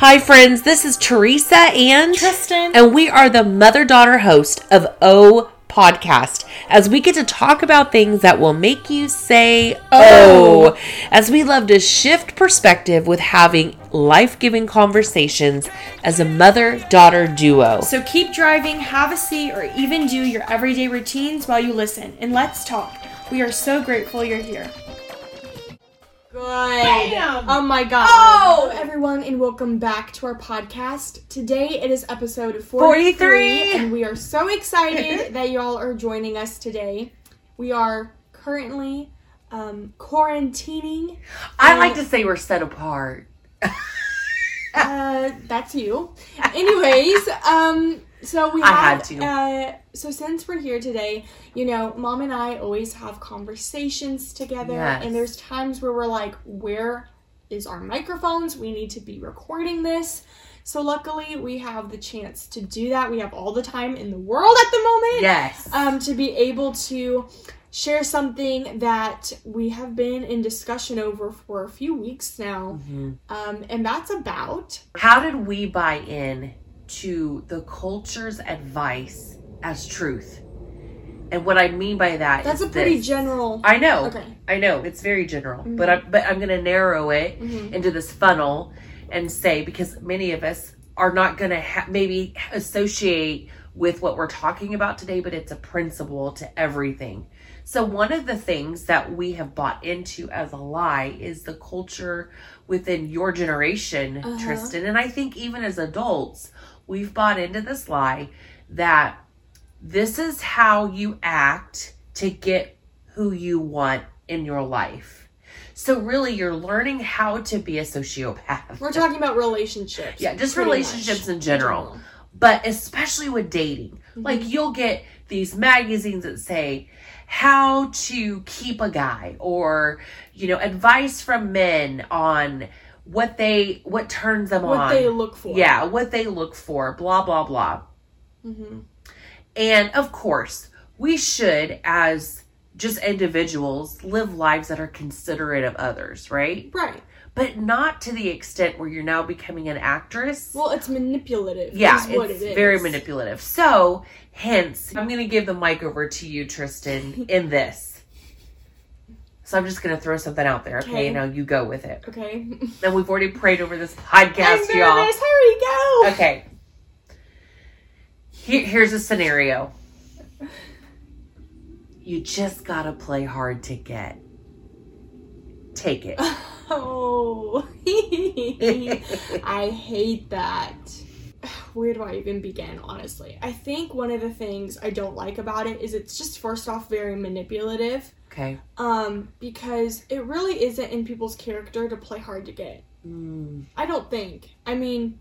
Hi, friends. This is Teresa and Tristan. and we are the mother daughter host of O Podcast. As we get to talk about things that will make you say "Oh," as we love to shift perspective with having life giving conversations as a mother daughter duo. So keep driving, have a seat, or even do your everyday routines while you listen. And let's talk. We are so grateful you're here. Good. Oh my god. Oh! Hello, everyone, and welcome back to our podcast. Today it is episode 43, 43. and we are so excited that y'all are joining us today. We are currently um, quarantining. I like to say we're set apart. Uh, that's you. Anyways, um, so we I have. had to. Uh, so since we're here today, you know, mom and I always have conversations together, Yes. and there's times where we're like, "Where is our microphones? We need to be recording this." So luckily, we have the chance to do that. We have all the time in the world at the moment. Yes. Um, to be able to share something that we have been in discussion over for a few weeks now. Mhm. Um, and that's about How did we buy in to the culture's advice as truth? And what I mean by that that's a pretty this. general. I know. Okay. I know. It's very general. But I but I'm going to narrow it Mhm. into this funnel and say because many of us are not going to ha- maybe associate with what we're talking about today, but it's a principle to everything. So one of the things that we have bought into as a lie is the culture within your generation, Uh-huh. Tristan, and I think even as adults, we've bought into this lie that this is how you act to get who you want in your life. So really you're learning how to be a sociopath. We're talking about relationships. Yeah, just relationships much, in general. but especially with dating. Mm-hmm. Like you'll get these magazines that say how to keep a guy or you know advice from men on what they what turns them on. What they look for. Yeah, what they look for, blah blah blah. hmm And of course, we should as just individuals live lives that are considerate of others, right? Right. But not to the extent where you're now becoming an actress. Well, it's manipulative. yeah, what it's it very manipulative. So, hence, I'm going to give the mic over to you, Tristan, in this. So I'm just going to throw something out there, okay? Okay. Now you go with it. Okay. And we've already prayed over this I'm podcast, y'all. Hurry, go. Okay. Here, here's a scenario. You just gotta play hard to get. Take it. Oh. I hate that. Where do I even begin, honestly? I think one of the things I don't like about it is it's just first off very manipulative. okay. Um, because it really isn't in people's character to play hard to get. Mm, I don't think. I mean,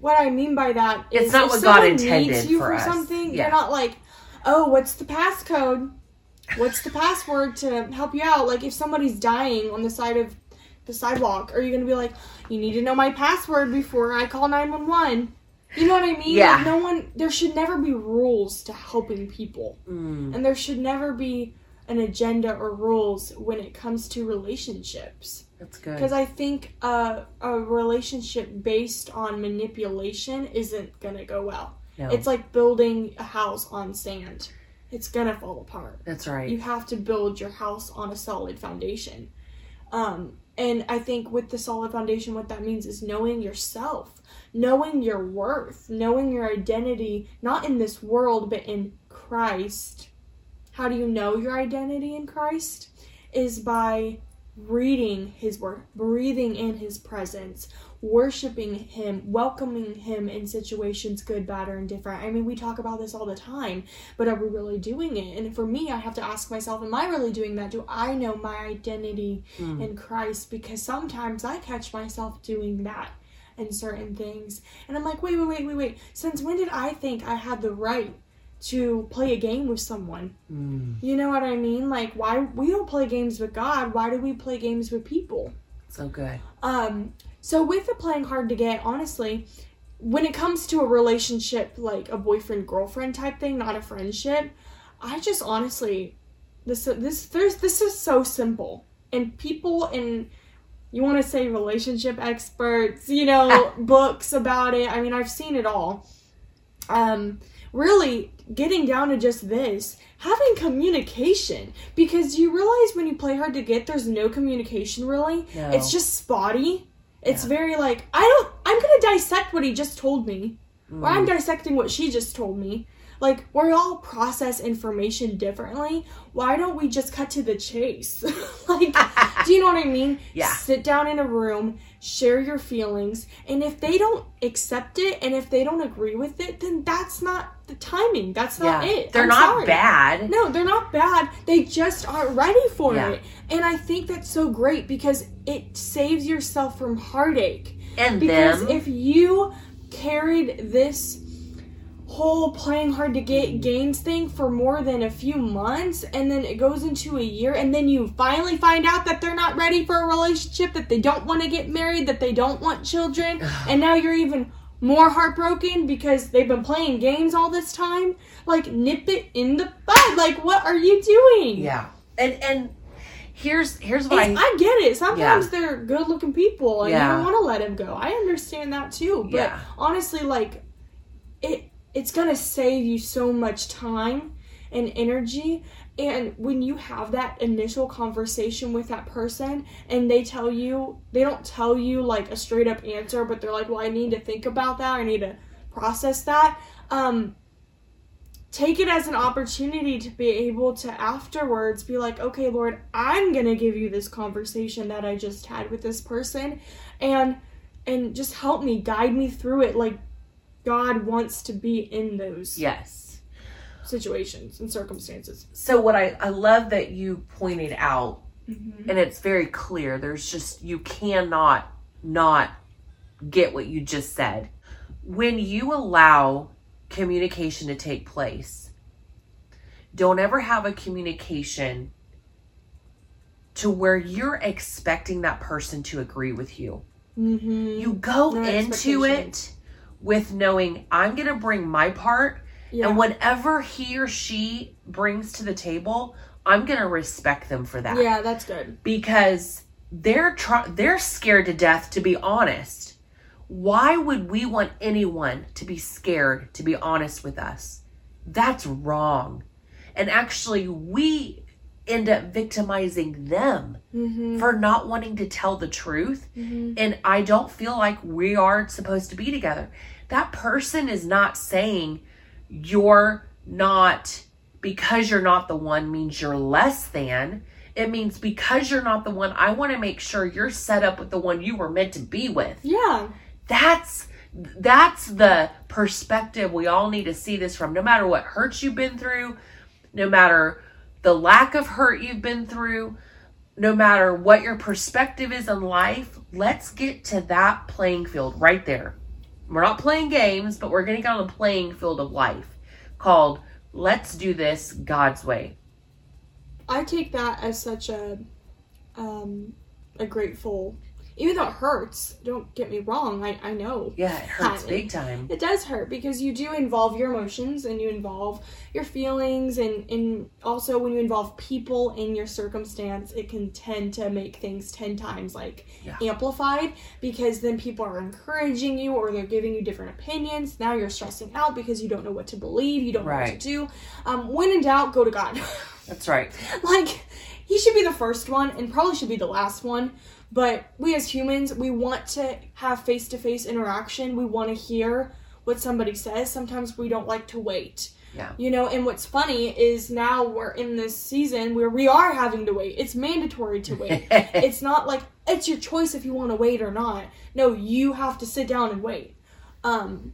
what I mean by that is It's not if what God someone intended needs you for for something, Yeah. you're not like, oh, what's the passcode? What's the password to help you out? Like if somebody's dying on the side of the sidewalk, are you gonna be like, you need to know my password before I call nine one one? You know what I mean? Yeah. Like, no one. There should never be rules to helping people, mm, and there should never be an agenda or rules when it comes to relationships. that's good. Because I think uh, a relationship based on manipulation isn't gonna go well. No, It's like building a house on sand. It's gonna fall apart. that's right. You have to build your house on a solid foundation. Um, and I think with the solid foundation, what that means is knowing yourself, knowing your worth, knowing your identity, not in this world, but in Christ. How do you know your identity in Christ? Is by reading His Word, breathing in His presence, worshiping Him, welcoming Him in situations, good, bad, or indifferent. I mean, we talk about this all the time, but are we really doing it? And for me, I have to ask myself, am I really doing that? Do I know my identity Mm. in Christ? Because sometimes I catch myself doing that in certain things. And I'm like, wait, wait, wait, wait, wait. Since when did I think I had the right to play a game with someone? Mm, You know what I mean? Like, why we don't play games with God? Why do we play games with people? so good. Um, so with the playing hard to get, honestly, when it comes to a relationship like a boyfriend girlfriend type thing, not a friendship, I just honestly this this there's this is so simple. And people in you want to say relationship experts, you know, books about it. I mean, I've seen it all. Um, really getting down to just this having communication because you realize when you play hard to get there's no communication really No. it's just spotty it's Yeah. very like i don't i'm gonna dissect what he just told me or i'm Mm. dissecting what she just told me like we all process information differently why don't we just cut to the chase like do you know what i mean Yeah. sit down in a room share your feelings and if they don't accept it and if they don't agree with it then that's not the timing that's not yeah. it They're I'm not sorry. bad. no they're not bad they just aren't ready for Yeah. it and i think that's so great because it saves yourself from heartache And because them. if you carried this whole playing hard to get games thing for more than a few months and then it goes into a year and then you finally find out that they're not ready for a relationship that they don't want to get married that they don't want children and now you're even more heartbroken because they've been playing games all this time? Like nip it in the bud! Like what are you doing? Yeah. And and here's here's what I I get it. Sometimes they're good looking people and Yeah. you don't want to let him go. I understand that too. But Yeah. honestly, like it it's gonna save you so much time and energy. And when you have that initial conversation with that person and they tell you they don't tell you like a straight up answer, but they're like, Well, I need to think about that, I need to process that. Um take it as an opportunity to be able to afterwards be like, okay, Lord, I'm gonna give you this conversation that I just had with this person, and and just help me, guide me through it. Like God wants to be in those yes. situations and circumstances. So what I I love that you pointed out Mm-hmm. and it's very clear there's just you cannot not get what you just said when you allow communication to take place don't ever have a communication to where you're expecting that person to agree with you Mm-hmm. you go No into it with knowing i'm going to bring my part yeah. and whatever he or she brings to the table i'm going to respect them for that yeah, that's good. because they're try- they're scared to death to be honest. Why would we want anyone to be scared to be honest with us? That's wrong. And actually we end up victimizing them Mm-hmm. for not wanting to tell the truth Mm-hmm. and I don't feel like we are supposed to be together. That person is not saying you're not because you're not the one means you're less than. It means because you're not the one, I want to make sure you're set up with the one you were meant to be with. Yeah. That's that's the perspective we all need to see this from. No matter what hurts you've been through, no matter the lack of hurt you've been through, no matter what your perspective is in life, let's get to that playing field right there. We're not playing games, but we're getting on the playing field of life called let's do this God's way. I take that as such a um a grateful even though it hurts, don't get me wrong, I, I know. Yeah, it hurts big time. It does hurt because you do involve your emotions and you involve your feelings and, and also when you involve people in your circumstance, it can tend to make things ten times like Yeah. amplified because then people are encouraging you or they're giving you different opinions. Now you're stressing out because you don't know what to believe, you don't know what to do. Um, when in doubt, go to God. That's right. like he should be the first one and probably should be the last one but we as humans we want to have face-to-face interaction. We want to hear what somebody says. Sometimes we don't like to wait. Yeah. you know and what's funny is now we're in this season where we are having to wait. It's mandatory to wait. It's not like it's your choice if you want to wait or not. No you have to sit down and wait. Um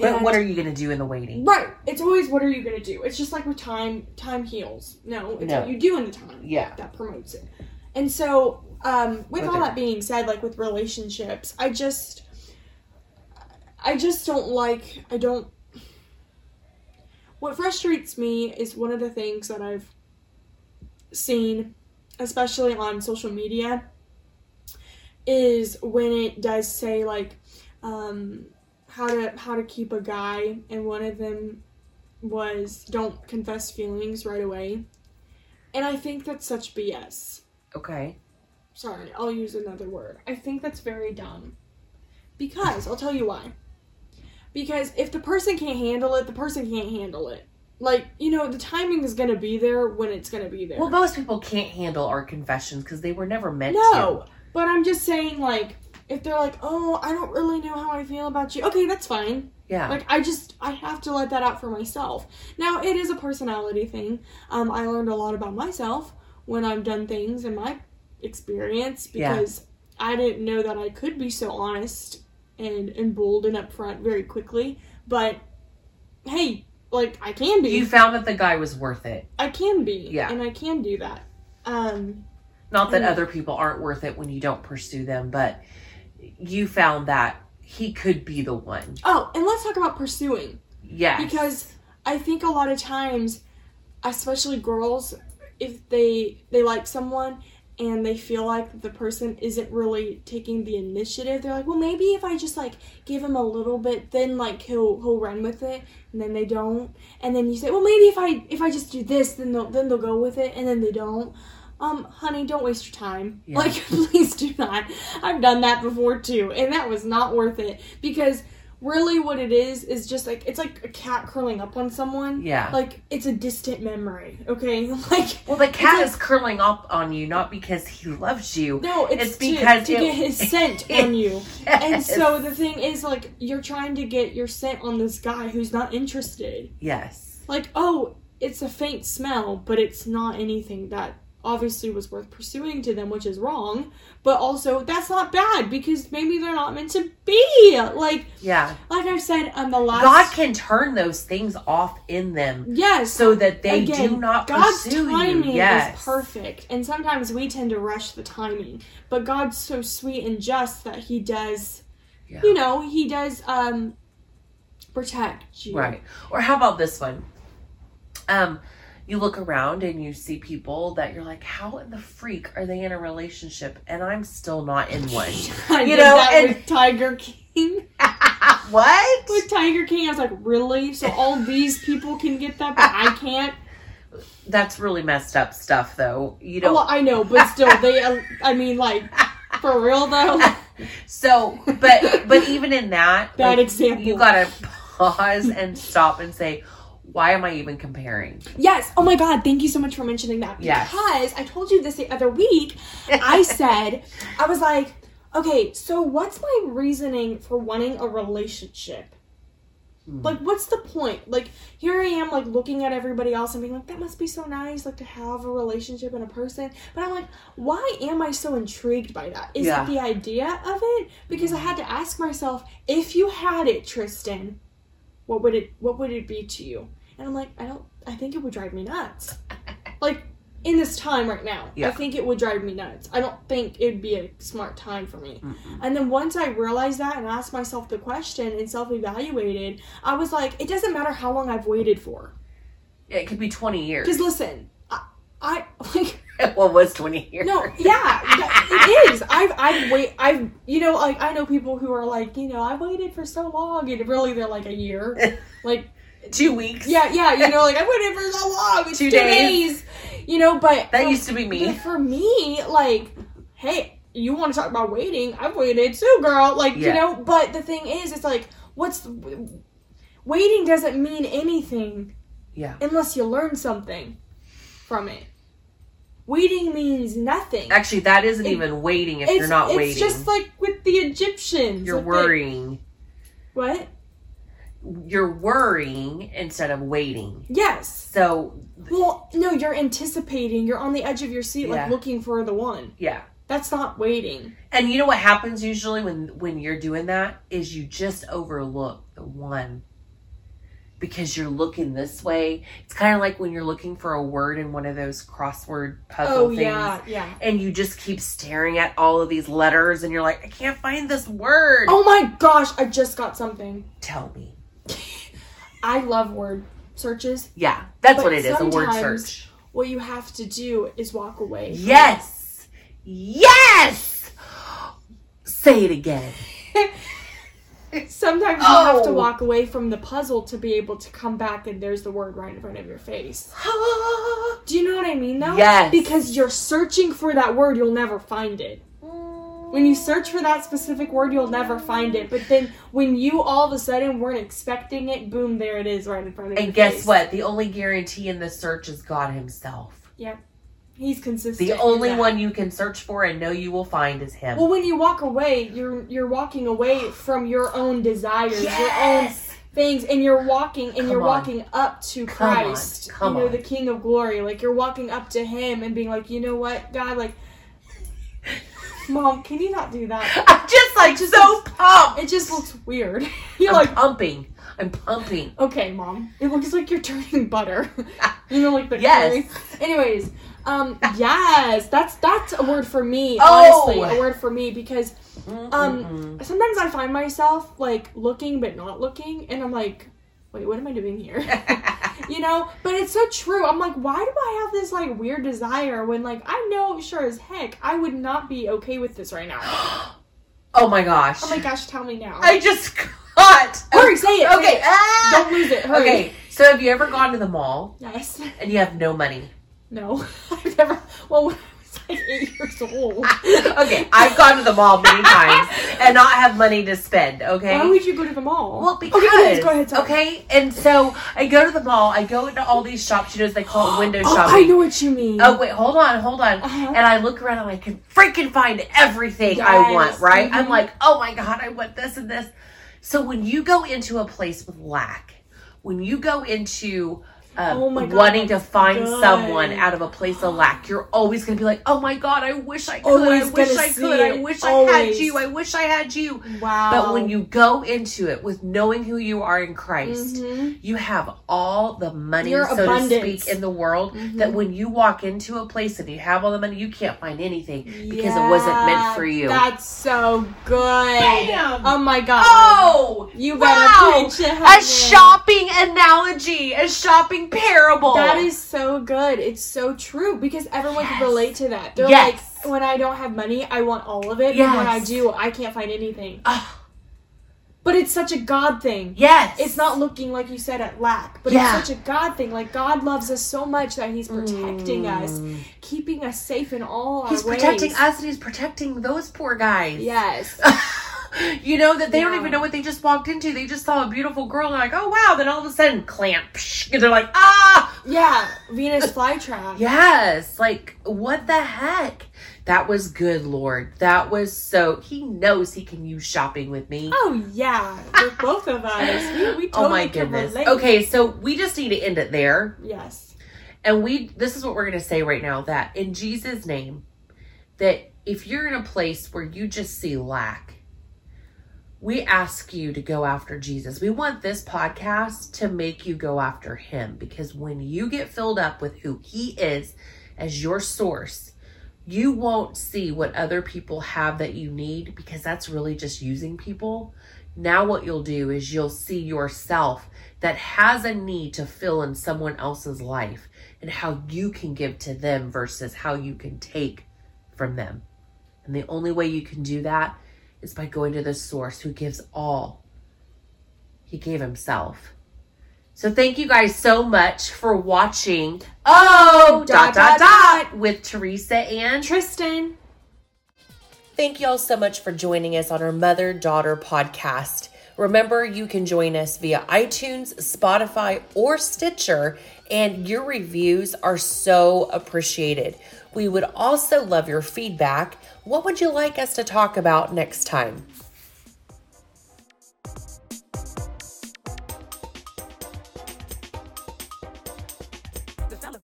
but what are you going to do in the waiting? Right. It's always what are you gonna do? It's just like with time. Time heals. No, it's No. what you do in the time Yeah. that promotes it. And so, um, with all that being said, like with relationships, I just, I just don't like. I don't. What frustrates me is one of the things that I've seen, especially on social media, is when it does say like, um, how to how to keep a guy, and one of them was don't confess feelings right away, and I think that's such BS. Okay. sorry, I'll use another word. I think that's very dumb. Because I'll tell you why. Because if the person can't handle it, the person can't handle it. Like, you know, the timing is going to be there when it's going to be there. Well, most people can't handle our confessions because they were never meant to. no, but I'm just saying, like, if they're like, oh, I don't really know how I feel about you, okay, that's fine. Yeah. Like, I just, I have to let that out for myself. Now, it is a personality thing. Um, I learned a lot about myself when I've done things in my experience Yeah. because I didn't know that I could be so honest and, and bold and upfront very quickly. But, hey, like, I can be. you found that the guy was worth it. I can be. Yeah. And I can do that. Um, Not that other people aren't worth it when you don't pursue them, but you found that he could be the one. oh, and let's talk about pursuing. Yes. because I think a lot of times, especially girls, if they they like someone and they feel like the person isn't really taking the initiative, they're like, well, maybe if I just like give him a little bit, then like he'll he'll run with it, and then they don't, and then you say, well, maybe if I if I just do this, then they'll then they'll go with it, and then they don't. Um, honey, don't waste your time. Yeah. Like, please do not. I've done that before too, and that was not worth it because really what it is is just like it's like a cat curling up on someone. Yeah. Like it's a distant memory. Okay. Like well, the cat is curling up on you not because he loves you. no, it's, It's to- because to, it- get his scent on you. And so the thing is like you're trying to get your scent on this guy who's not interested. Yes. Like, oh, it's a faint smell, but it's not anything that obviously was worth pursuing to them, which is wrong. But also that's not bad because maybe they're not meant to be. Like Yeah. like I've said on the last God can turn those things off in them Yes. so that they Again, do not God's pursue timing you. Yes. is perfect, and sometimes we tend to rush the timing. But God's so sweet and just that He does, Yeah. you know, He does um protect you. Right. Or how about this one? Um, you look around and you see people that you're like, how in the freak are they in a relationship? And I'm still not in one. I You know, and- with Tiger King. what? With Tiger King, I was like, really? So all these people can get that, but I can't. That's really messed up stuff, though. You know. Well, I know, but still, they. uh, I mean, like, for real though. so, but but even in that, Bad like, example. You gotta pause and stop and say, why am I even comparing? Yes. Oh my God. Thank you so much for mentioning that. Yes. Because I told you this the other week. I said, I was like, okay, so what's my reasoning for wanting a relationship? Hmm. Like, what's the point? Like, here I am, like, looking at everybody else and being like, that must be so nice, like, to have a relationship and a person. But I'm like, why am I so intrigued by that? Is Yeah. it the idea of it? Because I had to ask myself, if you had it, Tristan, what would it, what would it be to you? And I'm like, I don't, I think it would drive me nuts. like, in this time right now, I think it would drive me nuts. I don't think it'd be a smart time for me. Mm-mm. And then once I realized that and asked myself the question and self evaluated, I was like, it doesn't matter how long I've waited for. It could be 20 years. Because listen, I, I like it was 20 years. no, yeah, yeah, it is. I've I've wait I've you know like I know people who are like you know I waited for so long and really they're like a year, like Two weeks. yeah yeah you know like I waited for so long it's Two two, days. days. you know but That used to be me. For me, like, hey, you want to talk about waiting? I've waited too, girl. Like, Yeah. you know, but the thing is, it's like, what's waiting doesn't mean anything Yeah. unless you learn something from it. Waiting means nothing. Actually, that isn't It- even waiting if you're not it's waiting. It's just like with the Egyptians. you're worrying. what? You're worrying instead of waiting. Yes. So, Well, no, you're anticipating. You're on the edge of your seat, Yeah. like looking for the one. yeah. That's not waiting. And you know what happens usually when when you're doing that is you just overlook the one because you're looking this way. It's kind of like when you're looking for a word in one of those crossword puzzle Oh things. yeah, yeah. And you just keep staring at all of these letters and you're like, I can't find this word. Oh my gosh, I just got something. Tell me. I love word searches. Yeah, that's But what it is, a word search. What you have to do is walk away. Yes. Yes. Say it again. Sometimes you have to Oh. walk away from the puzzle to be able to come back and there's the word right in front of your face. Do you know what I mean though? Yes. Because you're searching for that word, you'll never find it. Mm. When you search for that specific word, you'll never find it. But then when you all of a sudden weren't expecting it, boom, there it is right in front of you. and guess what? The only guarantee in the search is God Himself. Yeah. He's consistent. The only one you can search for and know you will find is Him. Well, when you walk away, you're you're walking away from your own desires, your own things, and you're walking and Come you're on. walking up to Come on. Christ. Come you know, on. the King of Glory. Like you're walking up to Him and being like, you know what, God, like, Mom, can you not do that? I'm just like Just so looks- pumped. It just looks weird. You're I'm like, pumping. I'm pumping. okay, Mom, it looks like you're turning butter. you know, like the Yes. curry. Anyways, um, yes, that's that's a word for me. Oh. Honestly, a word for me because Um, Mm-mm. sometimes I find myself like looking but not looking, and I'm like, wait, what am I doing here? You know, but it's so true. I'm like, why do I have this like weird desire when like I know sure as heck I would not be okay with this right now. oh my gosh. Oh my gosh, tell me now. I just got. Hurry, say it. say Okay. it. ah! Don't lose it. Hurry. Okay. So have you ever gone to the mall Yes. and you have no money? No. I've never. Well, when I was like eight years old. okay, I've gone to the mall many times and not have money to spend. Okay. Why would you go to the mall? Well, because okay, go ahead. Go ahead tell me. okay, and so I go to the mall. I go into all these shops. You know, they call it window Oh, shopping. I know what you mean. Oh wait, hold on, hold on. Uh-huh. And I look around and I can freaking find everything I want, right? I'm Mhm. like, oh my god, I want this and this. So when you go into a place with lack, when you go into um, Oh my God, wanting to find good. someone out of a place of lack, you're always gonna be like, oh my god, I wish I could, Always I wish I could, I it. wish I had you, I wish I had you. Wow. But when you go into it with knowing who you are in Christ, Mhm. you have all the money, Your so abundance. to speak, in the world that Mhm. when you walk into a place and you have all the money, you can't find anything because it wasn't meant for you. That's so good. Bam! Oh my god. oh, you better wow! preach it. a shopping analogy, a shopping parable. That is so good. It's so true because everyone Yes. can relate to that. They're Yes. like, when I don't have money, I want all of it. And when I do, I can't find anything. Ah, But it's such a God thing. yes, It's not looking like you said at lack, but Yeah. it's such a God thing. Like God loves us so much that He's protecting us, Mm. keeping us safe in all He's our ways. protecting us and he's protecting those poor guys. Yes. you know that they don't even know what they just walked into. They just saw a beautiful girl and they're like, oh wow. Then all of a sudden, clamp. psh, And they're like, ah, Yeah. Venus flytrap. yes. Like what the heck? That was good, Lord. That was so. He knows he can use shopping with me. Oh yeah, with both of us. We, we totally oh my goodness. Okay, so we just need to end it there. Yes. And we this is what we're going to say right now that in Jesus name that if you're in a place where you just see lack we ask you to go after Jesus. We want this podcast to make you go after him because when you get filled up with who he is as your source, you won't see what other people have that you need because that's really just using people. Now, what you'll do is you'll see yourself that has a need to fill in someone else's life and how you can give to them versus how you can take from them. And the only way you can do that is by going to the source who gives all. He gave himself. So thank you guys so much for watching. Oh, oh dot, dot, dot, with Teresa and Tristan. Thank you all so much for joining us on our Mother Daughter podcast. Remember, you can join us via iTunes, Spotify, or Stitcher, and your reviews are so appreciated. We would also love your feedback. What would you like us to talk about next time?